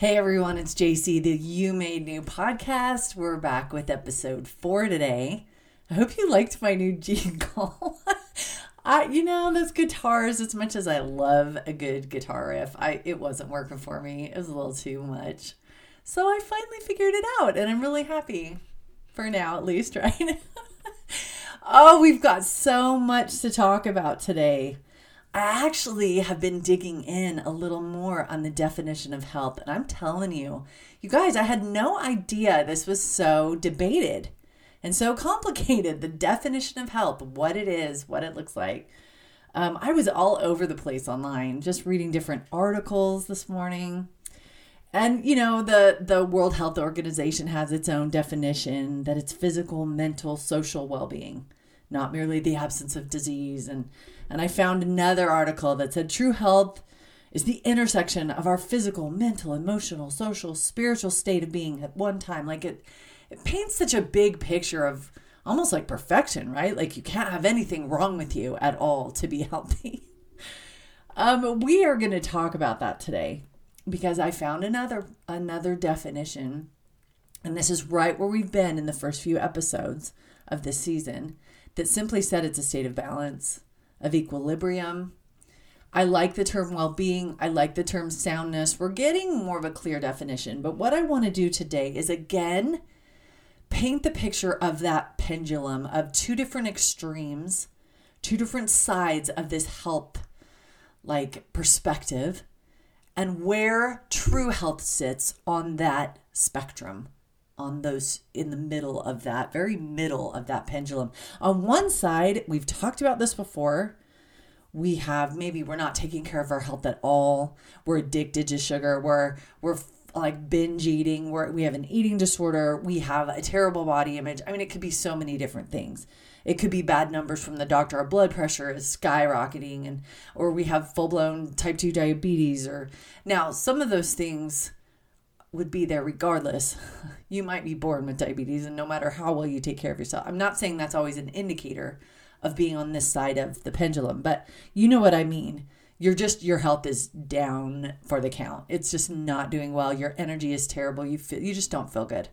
Hey everyone, it's JC, the You Made New podcast. We're back with episode four today. I hope you liked my new jingle. I, you know, those guitars, as much as I love a good guitar riff, I it wasn't working for me. It was a little too much. So I finally figured it out and I'm really happy. For now at least, right? oh, we've got so much to talk about today. I actually have been digging in a little more on the definition of health. And I'm telling you, you guys, I had no idea this was so debated and so complicated. The definition of health, what it is, what it looks like. Um, I was all over the place online, just reading different articles this morning. And you know, the the World Health Organization has its own definition that it's physical, mental, social well-being, not merely the absence of disease and and I found another article that said true health is the intersection of our physical, mental, emotional, social, spiritual state of being at one time. Like it, it paints such a big picture of almost like perfection, right? Like you can't have anything wrong with you at all to be healthy. um, we are going to talk about that today because I found another another definition, and this is right where we've been in the first few episodes of this season. That simply said, it's a state of balance of equilibrium. I like the term well being. I like the term soundness. We're getting more of a clear definition. But what I want to do today is again paint the picture of that pendulum of two different extremes, two different sides of this health like perspective, and where true health sits on that spectrum on those in the middle of that, very middle of that pendulum. On one side, we've talked about this before. We have maybe we're not taking care of our health at all. We're addicted to sugar. We're we're like binge eating. We're, we have an eating disorder. We have a terrible body image. I mean, it could be so many different things. It could be bad numbers from the doctor. Our blood pressure is skyrocketing, and or we have full blown type two diabetes. Or now some of those things would be there regardless. You might be born with diabetes, and no matter how well you take care of yourself, I'm not saying that's always an indicator of being on this side of the pendulum, but you know what I mean. You're just your health is down for the count. It's just not doing well. Your energy is terrible. You feel you just don't feel good.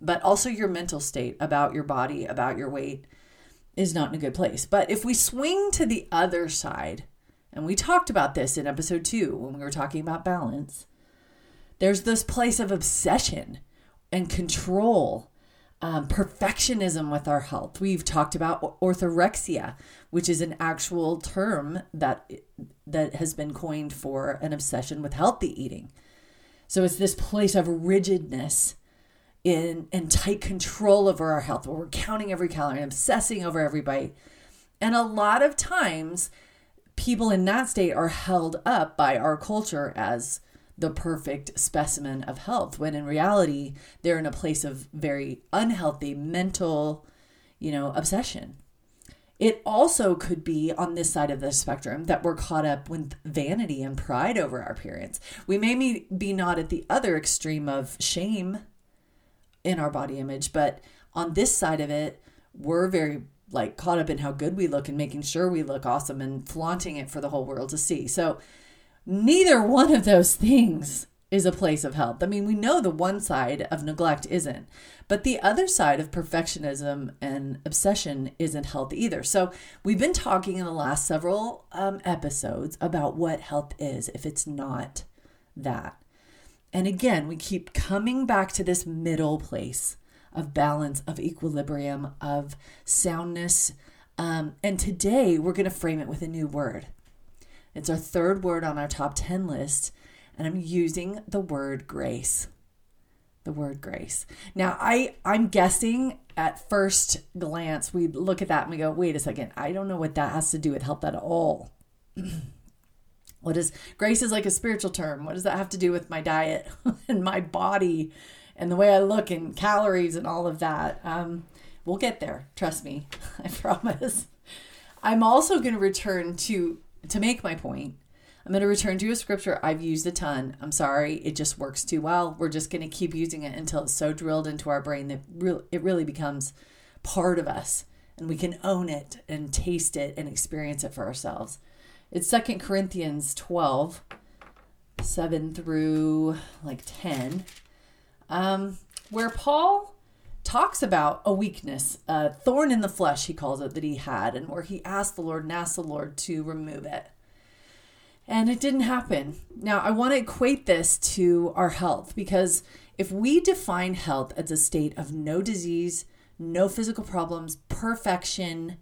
But also your mental state about your body, about your weight is not in a good place. But if we swing to the other side, and we talked about this in episode 2 when we were talking about balance, there's this place of obsession and control, um, perfectionism with our health. We've talked about orthorexia, which is an actual term that that has been coined for an obsession with healthy eating. So it's this place of rigidness in and tight control over our health, where we're counting every calorie and obsessing over every bite. And a lot of times, people in that state are held up by our culture as the perfect specimen of health when in reality they're in a place of very unhealthy mental you know obsession. It also could be on this side of the spectrum that we're caught up with vanity and pride over our appearance. We may be not at the other extreme of shame in our body image but on this side of it we're very like caught up in how good we look and making sure we look awesome and flaunting it for the whole world to see. So neither one of those things is a place of health. I mean, we know the one side of neglect isn't, but the other side of perfectionism and obsession isn't health either. So, we've been talking in the last several um, episodes about what health is if it's not that. And again, we keep coming back to this middle place of balance, of equilibrium, of soundness. Um, and today we're going to frame it with a new word. It's our third word on our top 10 list, and I'm using the word grace. The word grace. Now, I I'm guessing at first glance we look at that and we go, "Wait a second. I don't know what that has to do with health at all." what is grace is like a spiritual term. What does that have to do with my diet and my body and the way I look and calories and all of that? Um, we'll get there. Trust me. I promise. I'm also going to return to to make my point, I'm going to return to a scripture I've used a ton. I'm sorry, it just works too well. We're just going to keep using it until it's so drilled into our brain that it really becomes part of us and we can own it and taste it and experience it for ourselves. It's Second Corinthians 12, 7 through like 10, um, where Paul talks about a weakness, a thorn in the flesh, he calls it, that he had, and where he asked the Lord and asked the Lord to remove it. And it didn't happen. Now, I want to equate this to our health because if we define health as a state of no disease, no physical problems, perfection,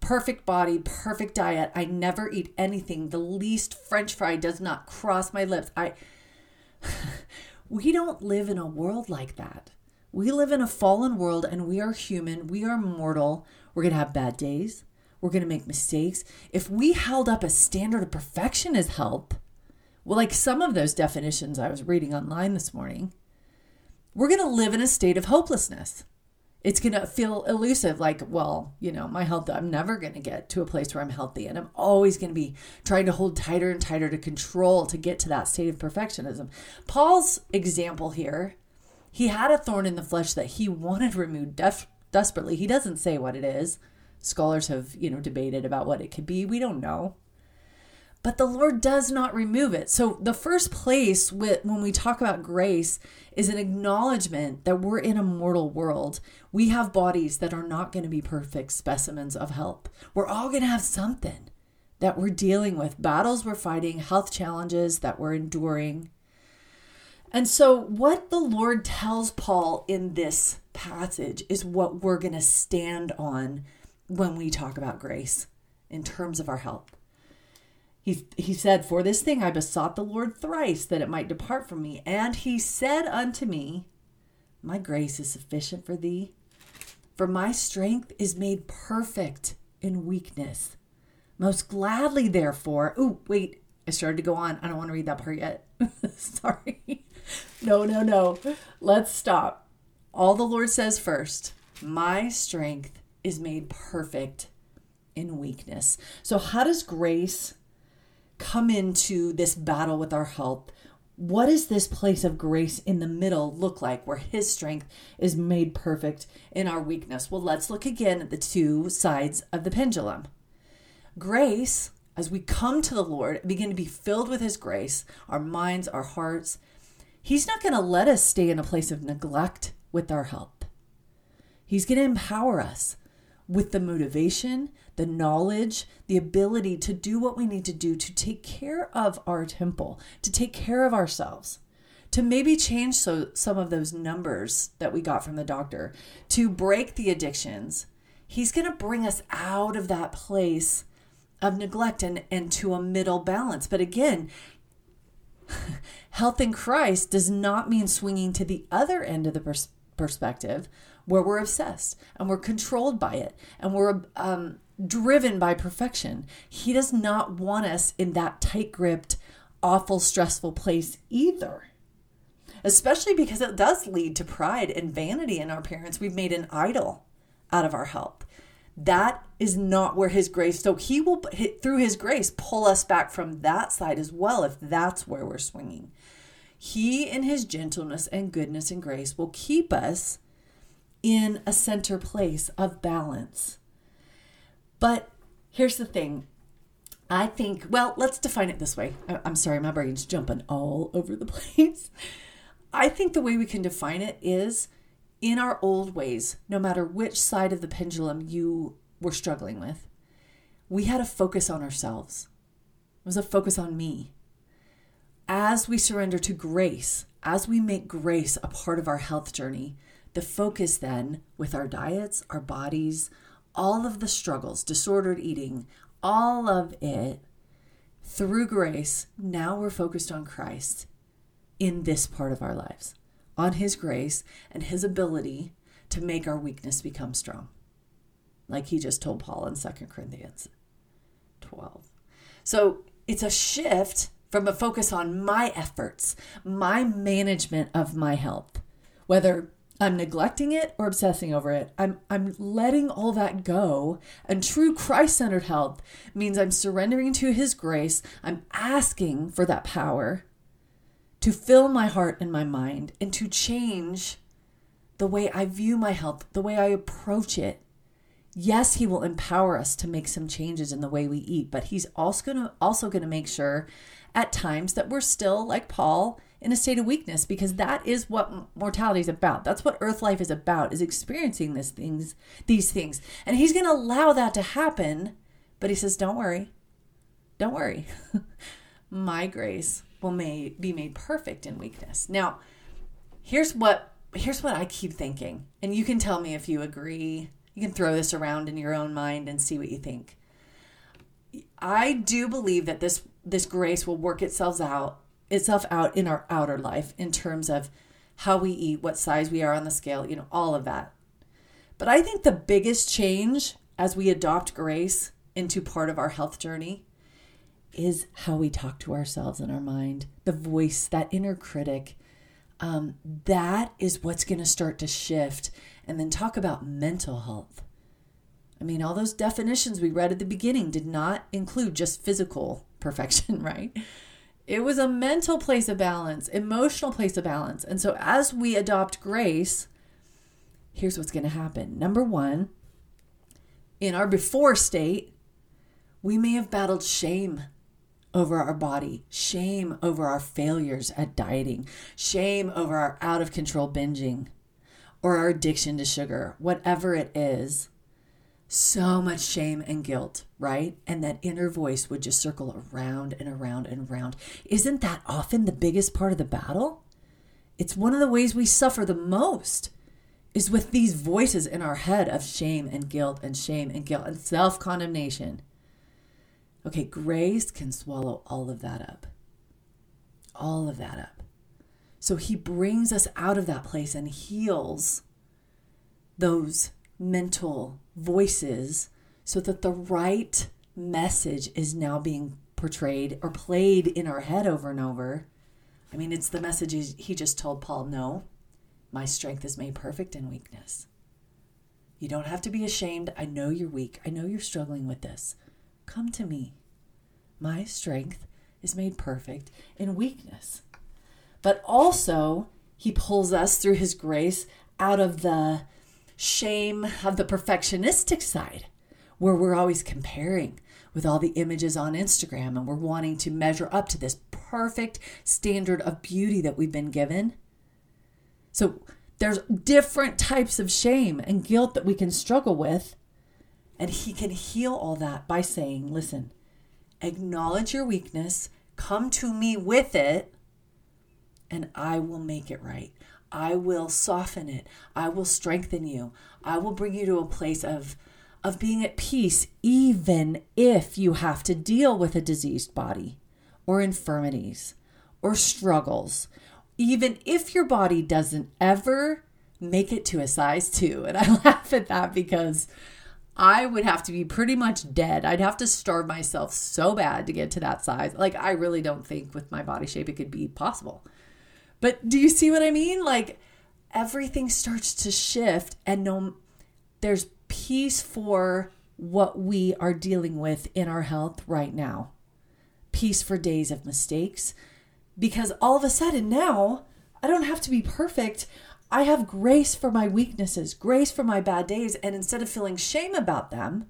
perfect body, perfect diet, I never eat anything, the least french fry does not cross my lips. I we don't live in a world like that. We live in a fallen world and we are human, we are mortal. We're going to have bad days. We're going to make mistakes. If we held up a standard of perfection as help, well, like some of those definitions I was reading online this morning, we're going to live in a state of hopelessness. It's going to feel elusive, like, well, you know, my health, I'm never going to get to a place where I'm healthy. And I'm always going to be trying to hold tighter and tighter to control to get to that state of perfectionism. Paul's example here he had a thorn in the flesh that he wanted removed def- desperately. He doesn't say what it is. Scholars have, you know, debated about what it could be. We don't know. But the Lord does not remove it. So the first place with, when we talk about grace is an acknowledgement that we're in a mortal world. We have bodies that are not going to be perfect specimens of help. We're all going to have something that we're dealing with, battles we're fighting, health challenges that we're enduring. And so, what the Lord tells Paul in this passage is what we're going to stand on when we talk about grace in terms of our help. He, he said, For this thing I besought the Lord thrice that it might depart from me. And he said unto me, My grace is sufficient for thee, for my strength is made perfect in weakness. Most gladly, therefore, oh, wait, I started to go on. I don't want to read that part yet. Sorry. No, no, no. Let's stop. All the Lord says first, my strength is made perfect in weakness. So, how does grace come into this battle with our health? What does this place of grace in the middle look like where His strength is made perfect in our weakness? Well, let's look again at the two sides of the pendulum. Grace as we come to the Lord, begin to be filled with His grace, our minds, our hearts, He's not going to let us stay in a place of neglect with our help. He's going to empower us with the motivation, the knowledge, the ability to do what we need to do to take care of our temple, to take care of ourselves, to maybe change so, some of those numbers that we got from the doctor, to break the addictions. He's going to bring us out of that place of neglect and, and to a middle balance. But again, health in Christ does not mean swinging to the other end of the pers- perspective where we're obsessed and we're controlled by it and we're um, driven by perfection. He does not want us in that tight gripped, awful, stressful place either. Especially because it does lead to pride and vanity in our parents. We've made an idol out of our health that is not where his grace so he will through his grace pull us back from that side as well if that's where we're swinging he in his gentleness and goodness and grace will keep us in a center place of balance but here's the thing i think well let's define it this way i'm sorry my brain's jumping all over the place i think the way we can define it is in our old ways, no matter which side of the pendulum you were struggling with, we had a focus on ourselves. It was a focus on me. As we surrender to grace, as we make grace a part of our health journey, the focus then with our diets, our bodies, all of the struggles, disordered eating, all of it, through grace, now we're focused on Christ in this part of our lives on His grace and His ability to make our weakness become strong, like He just told Paul in 2 Corinthians 12. So it's a shift from a focus on my efforts, my management of my health, whether I'm neglecting it or obsessing over it. I'm I'm letting all that go. And true Christ-centered health means I'm surrendering to his grace. I'm asking for that power to fill my heart and my mind and to change the way I view my health, the way I approach it yes, he will empower us to make some changes in the way we eat, but he's also going to also going to make sure at times that we're still like Paul in a state of weakness because that is what mortality is about. That's what earth life is about is experiencing these things these things. And he's going to allow that to happen, but he says don't worry. Don't worry. My grace will may, be made perfect in weakness. Now, here's what here's what I keep thinking. And you can tell me if you agree you can throw this around in your own mind and see what you think. I do believe that this this grace will work itself out itself out in our outer life in terms of how we eat, what size we are on the scale, you know, all of that. But I think the biggest change as we adopt grace into part of our health journey is how we talk to ourselves in our mind, the voice, that inner critic. Um, that is what's going to start to shift and then talk about mental health. I mean, all those definitions we read at the beginning did not include just physical perfection, right? It was a mental place of balance, emotional place of balance. And so as we adopt grace, here's what's going to happen. Number one, in our before state, we may have battled shame over our body, shame over our failures at dieting, shame over our out of control binging, or our addiction to sugar, whatever it is, so much shame and guilt, right? And that inner voice would just circle around and around and around. Isn't that often the biggest part of the battle? It's one of the ways we suffer the most is with these voices in our head of shame and guilt and shame and guilt and self condemnation. Okay, grace can swallow all of that up. All of that up. So he brings us out of that place and heals those mental voices so that the right message is now being portrayed or played in our head over and over. I mean, it's the message he just told Paul no, my strength is made perfect in weakness. You don't have to be ashamed. I know you're weak. I know you're struggling with this. Come to me. My strength is made perfect in weakness but also he pulls us through his grace out of the shame of the perfectionistic side where we're always comparing with all the images on Instagram and we're wanting to measure up to this perfect standard of beauty that we've been given. So there's different types of shame and guilt that we can struggle with. And he can heal all that by saying, listen, acknowledge your weakness, come to me with it, and I will make it right. I will soften it. I will strengthen you. I will bring you to a place of of being at peace even if you have to deal with a diseased body or infirmities or struggles. Even if your body doesn't ever make it to a size 2. And I laugh at that because I would have to be pretty much dead. I'd have to starve myself so bad to get to that size. Like, I really don't think with my body shape it could be possible. But do you see what I mean? Like everything starts to shift and no there's peace for what we are dealing with in our health right now. Peace for days of mistakes because all of a sudden now I don't have to be perfect. I have grace for my weaknesses, grace for my bad days, and instead of feeling shame about them,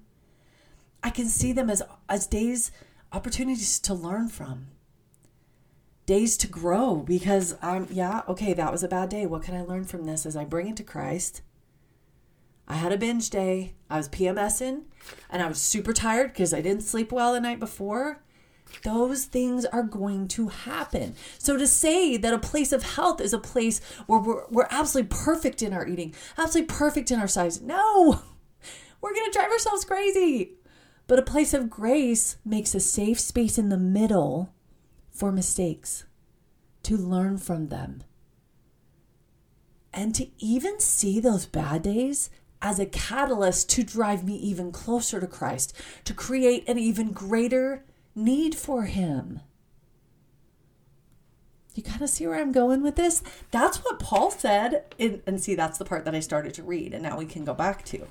I can see them as as days opportunities to learn from days to grow because I'm, yeah, okay, that was a bad day. What can I learn from this as I bring it to Christ? I had a binge day. I was PMSing and I was super tired because I didn't sleep well the night before. Those things are going to happen. So to say that a place of health is a place where we're, we're absolutely perfect in our eating, absolutely perfect in our size, no, we're going to drive ourselves crazy. But a place of grace makes a safe space in the middle for mistakes, to learn from them, and to even see those bad days as a catalyst to drive me even closer to Christ, to create an even greater need for Him. You kind of see where I'm going with this? That's what Paul said. In, and see, that's the part that I started to read, and now we can go back to.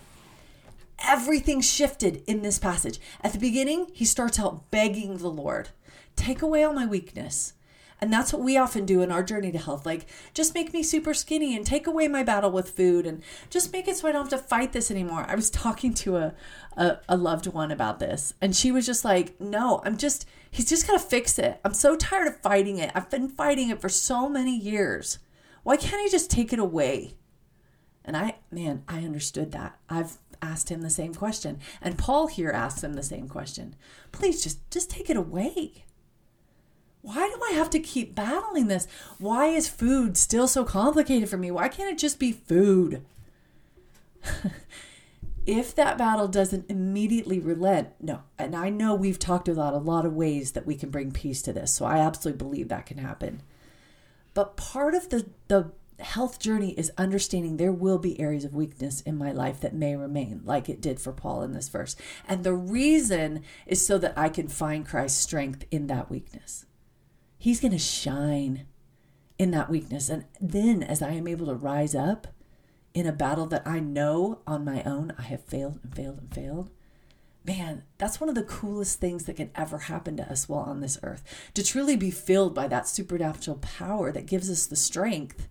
Everything shifted in this passage. At the beginning, he starts out begging the Lord Take away all my weakness. And that's what we often do in our journey to health. Like, just make me super skinny and take away my battle with food and just make it so I don't have to fight this anymore. I was talking to a, a, a loved one about this, and she was just like, No, I'm just, he's just got to fix it. I'm so tired of fighting it. I've been fighting it for so many years. Why can't he just take it away? And I, man, I understood that. I've asked him the same question. And Paul here asks him the same question. Please just just take it away. Why do I have to keep battling this? Why is food still so complicated for me? Why can't it just be food? if that battle doesn't immediately relent, no. And I know we've talked about a lot of ways that we can bring peace to this. So I absolutely believe that can happen. But part of the the health journey is understanding there will be areas of weakness in my life that may remain, like it did for Paul in this verse. And the reason is so that I can find Christ's strength in that weakness. He's going to shine in that weakness. And then as I am able to rise up in a battle that I know on my own I have failed and failed and failed, man, that's one of the coolest things that can ever happen to us while on this earth. To truly be filled by that supernatural power that gives us the strength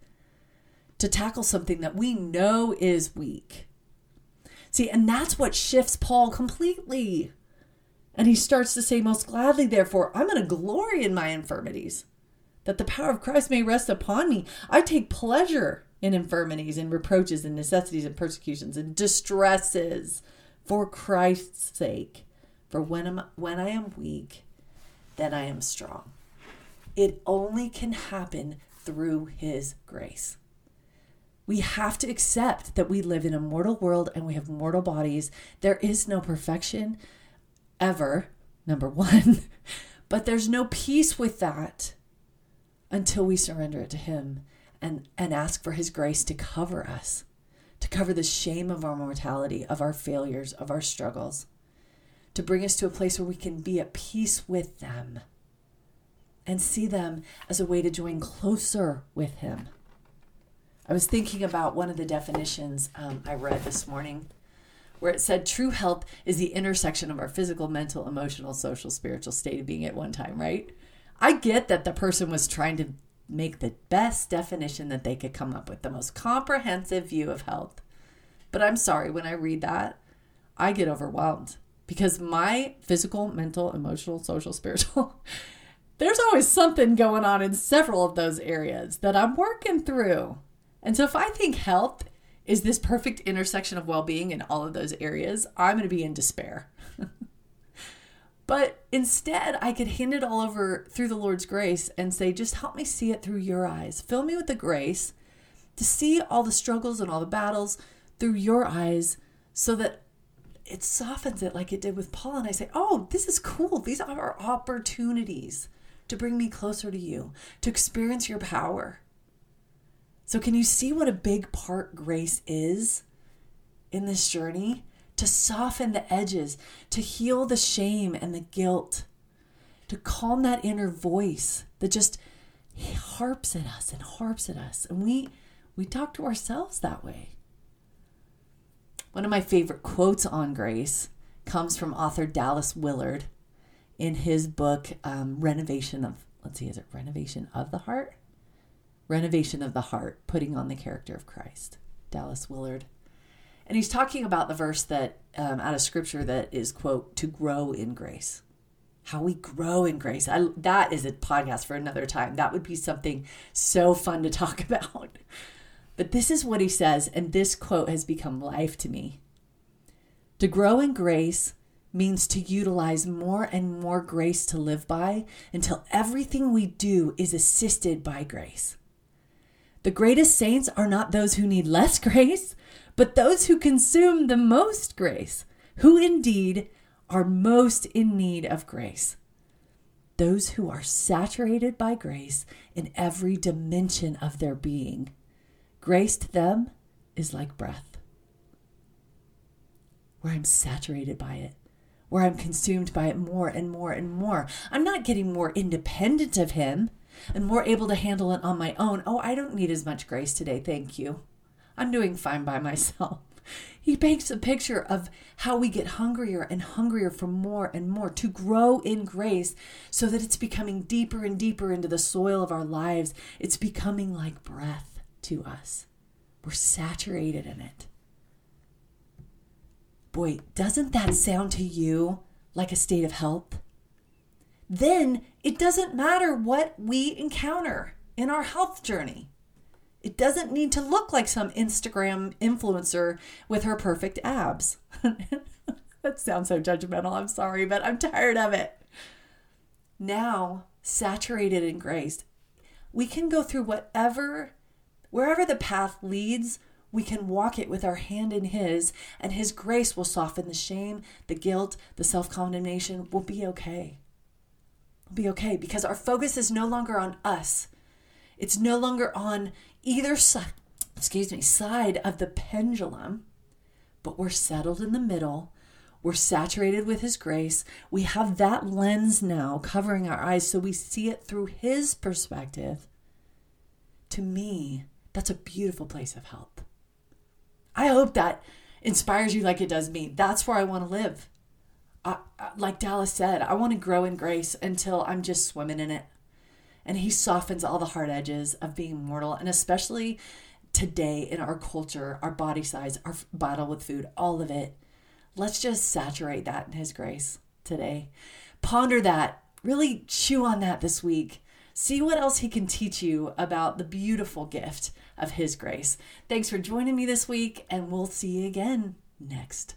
to tackle something that we know is weak. See, and that's what shifts Paul completely. And he starts to say, Most gladly, therefore, I'm going to glory in my infirmities, that the power of Christ may rest upon me. I take pleasure in infirmities and reproaches and necessities and persecutions and distresses for Christ's sake. For when, I'm, when I am weak, then I am strong. It only can happen through his grace. We have to accept that we live in a mortal world and we have mortal bodies. There is no perfection ever, number one, but there's no peace with that until we surrender it to Him and, and ask for His grace to cover us, to cover the shame of our mortality, of our failures, of our struggles, to bring us to a place where we can be at peace with them and see them as a way to join closer with Him. I was thinking about one of the definitions um, I read this morning where it said true health is the intersection of our physical, mental, emotional, social, spiritual state of being at one time, right? I get that the person was trying to make the best definition that they could come up with, the most comprehensive view of health. But I'm sorry, when I read that, I get overwhelmed because my physical, mental, emotional, social, spiritual, there's always something going on in several of those areas that I'm working through. And so if I think health is this perfect intersection of well being in all of those areas, I'm going to be in despair. but instead, I could hand it all over through the Lord's grace and say, just help me see it through your eyes. Fill me with the grace to see all the struggles and all the battles through your eyes so that it softens it like it did with Paul. And I say, oh, this is cool. These are opportunities to bring me closer to you, to experience your power so, can you see what a big part grace is in this journey? To soften the edges, to heal the shame and the guilt, to calm that inner voice that just harps at us and harps at us. And we we talk to ourselves that way. One of my favorite quotes on grace comes from author Dallas Willard in his book um, Renovation of let's see, is it Renovation of the Heart? Renovation of the Heart, Putting on the Character of Christ, Dallas Willard. And he's talking about the verse that um, out of scripture that is, quote, to grow in grace. How we grow in grace. I, that is a podcast for another time. That would be something so fun to talk about. But this is what he says, and this quote has become life to me. To grow in grace means to utilize more and more grace to live by until everything we do is assisted by grace. The greatest saints are not those who need less grace, but those who consume the most grace, who indeed are most in need of grace. Those who are saturated by grace in every dimension of their being. Grace to them is like breath, where I'm saturated by it, where I'm consumed by it more and more and more. I'm not getting more independent of Him and more able to handle it on my own. Oh, I don't need as much grace today, thank you. I'm doing fine by myself. he paints a picture of how we get hungrier and hungrier for more and more to grow in grace so that it's becoming deeper and deeper into the soil of our lives. It's becoming like breath to us. We're saturated in it. Boy, doesn't that sound to you like a state of health? Then it doesn't matter what we encounter in our health journey. It doesn't need to look like some Instagram influencer with her perfect abs. that sounds so judgmental. I'm sorry, but I'm tired of it. Now, saturated in grace, we can go through whatever, wherever the path leads, we can walk it with our hand in His, and His grace will soften the shame, the guilt, the self condemnation. We'll be okay. Be okay because our focus is no longer on us. It's no longer on either side, excuse me, side of the pendulum, but we're settled in the middle. We're saturated with His grace. We have that lens now covering our eyes so we see it through His perspective. To me, that's a beautiful place of health. I hope that inspires you like it does me. That's where I want to live. I, like Dallas said, I want to grow in grace until I'm just swimming in it. And he softens all the hard edges of being mortal and especially today in our culture our body size our battle with food all of it. Let's just saturate that in his grace today. Ponder that. Really chew on that this week. See what else he can teach you about the beautiful gift of his grace. Thanks for joining me this week and we'll see you again next